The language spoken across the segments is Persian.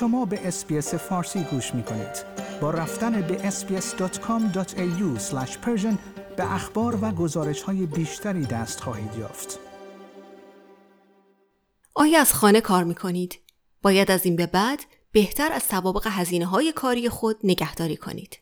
شما به اسپیس فارسی گوش می کنید. با رفتن به sbs.com.au به اخبار و گزارش های بیشتری دست خواهید یافت. آیا از خانه کار می کنید؟ باید از این به بعد بهتر از سوابق هزینه های کاری خود نگهداری کنید.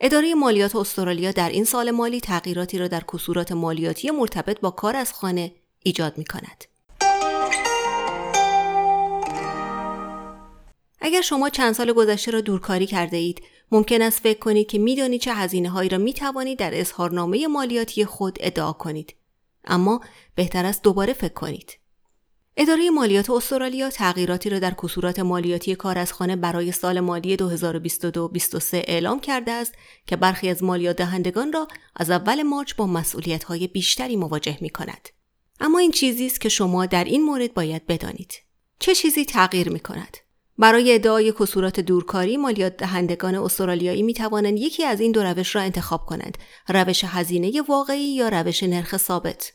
اداره مالیات استرالیا در این سال مالی تغییراتی را در کسورات مالیاتی مرتبط با کار از خانه ایجاد می کند. اگر شما چند سال گذشته را دورکاری کرده اید، ممکن است فکر کنید که می‌دانید چه هزینه هایی را می توانید در اظهارنامه مالیاتی خود ادعا کنید. اما بهتر است دوباره فکر کنید. اداره مالیات استرالیا تغییراتی را در کسورات مالیاتی کار از خانه برای سال مالی 2022-2023 اعلام کرده است که برخی از مالیات دهندگان را از اول مارچ با مسئولیت های بیشتری مواجه می کند. اما این چیزی است که شما در این مورد باید بدانید. چه چیزی تغییر می کند؟ برای ادعای کسورات دورکاری مالیات دهندگان استرالیایی می توانند یکی از این دو روش را انتخاب کنند روش هزینه واقعی یا روش نرخ ثابت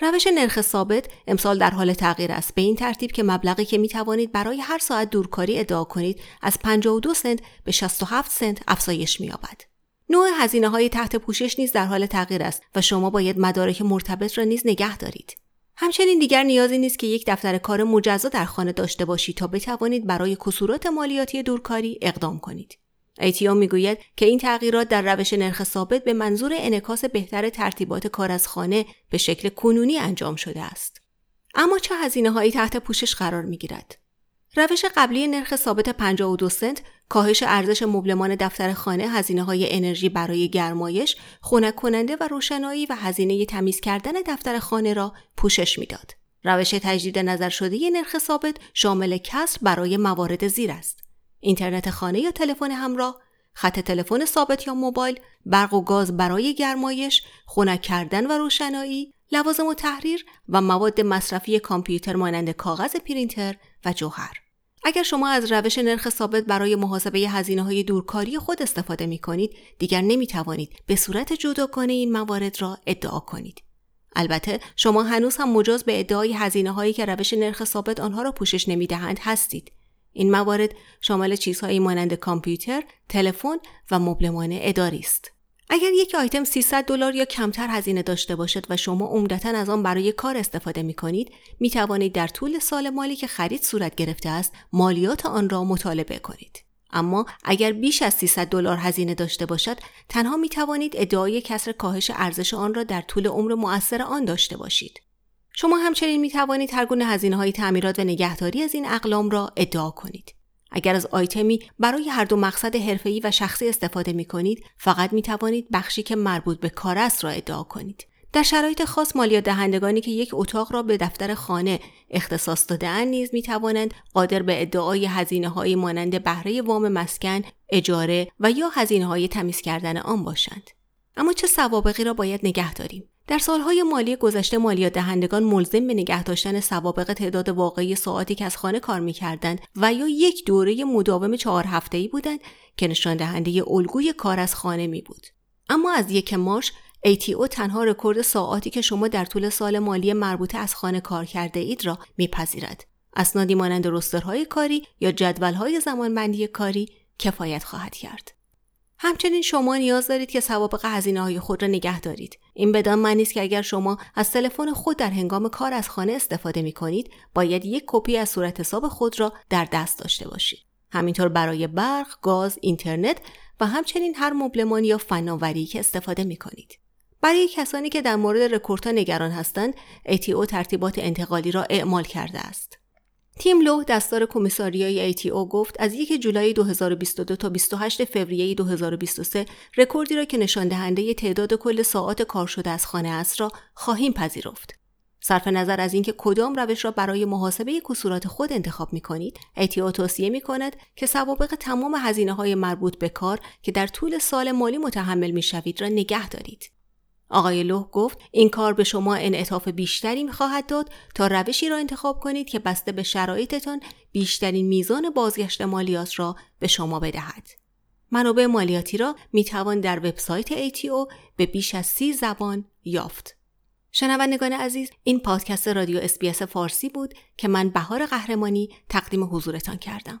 روش نرخ ثابت امسال در حال تغییر است به این ترتیب که مبلغی که می توانید برای هر ساعت دورکاری ادعا کنید از 52 سنت به 67 سنت افزایش می‌یابد. نوع هزینه های تحت پوشش نیز در حال تغییر است و شما باید مدارک مرتبط را نیز نگه دارید. همچنین دیگر نیازی نیست که یک دفتر کار مجزا در خانه داشته باشید تا بتوانید برای کسورات مالیاتی دورکاری اقدام کنید. ایتیو می‌گوید که این تغییرات در روش نرخ ثابت به منظور انعکاس بهتر ترتیبات کار از خانه به شکل کنونی انجام شده است. اما چه هزینه هایی تحت پوشش قرار می گیرد؟ روش قبلی نرخ ثابت 52 سنت کاهش ارزش مبلمان دفتر خانه هزینه های انرژی برای گرمایش، خنک کننده و روشنایی و هزینه تمیز کردن دفتر خانه را پوشش می‌داد. روش تجدید نظر شده نرخ ثابت شامل کسر برای موارد زیر است. اینترنت خانه یا تلفن همراه، خط تلفن ثابت یا موبایل، برق و گاز برای گرمایش، خنک کردن و روشنایی، لوازم و تحریر و مواد مصرفی کامپیوتر مانند کاغذ پرینتر و جوهر. اگر شما از روش نرخ ثابت برای محاسبه هزینه های دورکاری خود استفاده می کنید، دیگر نمی توانید به صورت جداگانه این موارد را ادعا کنید. البته شما هنوز هم مجاز به ادعای هزینه هایی که روش نرخ ثابت آنها را پوشش نمی دهند هستید. این موارد شامل چیزهایی مانند کامپیوتر، تلفن و مبلمان اداری است. اگر یک آیتم 300 دلار یا کمتر هزینه داشته باشد و شما عمدتا از آن برای کار استفاده می کنید، می توانید در طول سال مالی که خرید صورت گرفته است، مالیات آن را مطالبه کنید. اما اگر بیش از 300 دلار هزینه داشته باشد، تنها می توانید ادعای کسر کاهش ارزش آن را در طول عمر مؤثر آن داشته باشید. شما همچنین می توانید هر گونه هزینه های تعمیرات و نگهداری از این اقلام را ادعا کنید. اگر از آیتمی برای هر دو مقصد حرفه‌ای و شخصی استفاده می کنید، فقط می توانید بخشی که مربوط به کار است را ادعا کنید. در شرایط خاص مالیات دهندگانی که یک اتاق را به دفتر خانه اختصاص دادهاند نیز می توانند قادر به ادعای هزینه های مانند بهره وام مسکن، اجاره و یا هزینه های تمیز کردن آن باشند. اما چه سوابقی را باید نگه داریم؟ در سالهای مالی گذشته مالیات دهندگان ملزم به نگه داشتن سوابق تعداد واقعی ساعتی که از خانه کار می‌کردند و یا یک دوره مداوم چهار هفته‌ای بودند که نشان دهنده الگوی کار از خانه می بود. اما از یک مارچ ATO تنها رکورد ساعاتی که شما در طول سال مالی مربوطه از خانه کار کرده اید را میپذیرد. اسنادی مانند رسترهای کاری یا جدولهای زمانبندی کاری کفایت خواهد کرد. همچنین شما نیاز دارید که سوابق هزینه های خود را نگه دارید. این بدان معنی است که اگر شما از تلفن خود در هنگام کار از خانه استفاده می کنید، باید یک کپی از صورت حساب خود را در دست داشته باشید. همینطور برای برق، گاز، اینترنت و همچنین هر مبلمان یا فناوری که استفاده می کنید. برای کسانی که در مورد رکوردها نگران هستند، ATO ترتیبات انتقالی را اعمال کرده است. تیم لو دستیار کمیساریای ATO گفت از 1 جولای 2022 تا 28 فوریه 2023 رکوردی را که نشان دهنده تعداد کل ساعات کار شده از خانه است را خواهیم پذیرفت. صرف نظر از اینکه کدام روش را برای محاسبه کسورات خود انتخاب می کنید، ATO توصیه می کند که سوابق تمام هزینه های مربوط به کار که در طول سال مالی متحمل می شوید را نگه دارید. آقای لو گفت این کار به شما انعطاف بیشتری می‌خواهد داد تا روشی را انتخاب کنید که بسته به شرایطتان بیشترین میزان بازگشت مالیات را به شما بدهد. منابع مالیاتی را می توان در وبسایت ATO به بیش از سی زبان یافت. شنوندگان عزیز این پادکست رادیو SBS فارسی بود که من بهار قهرمانی تقدیم حضورتان کردم.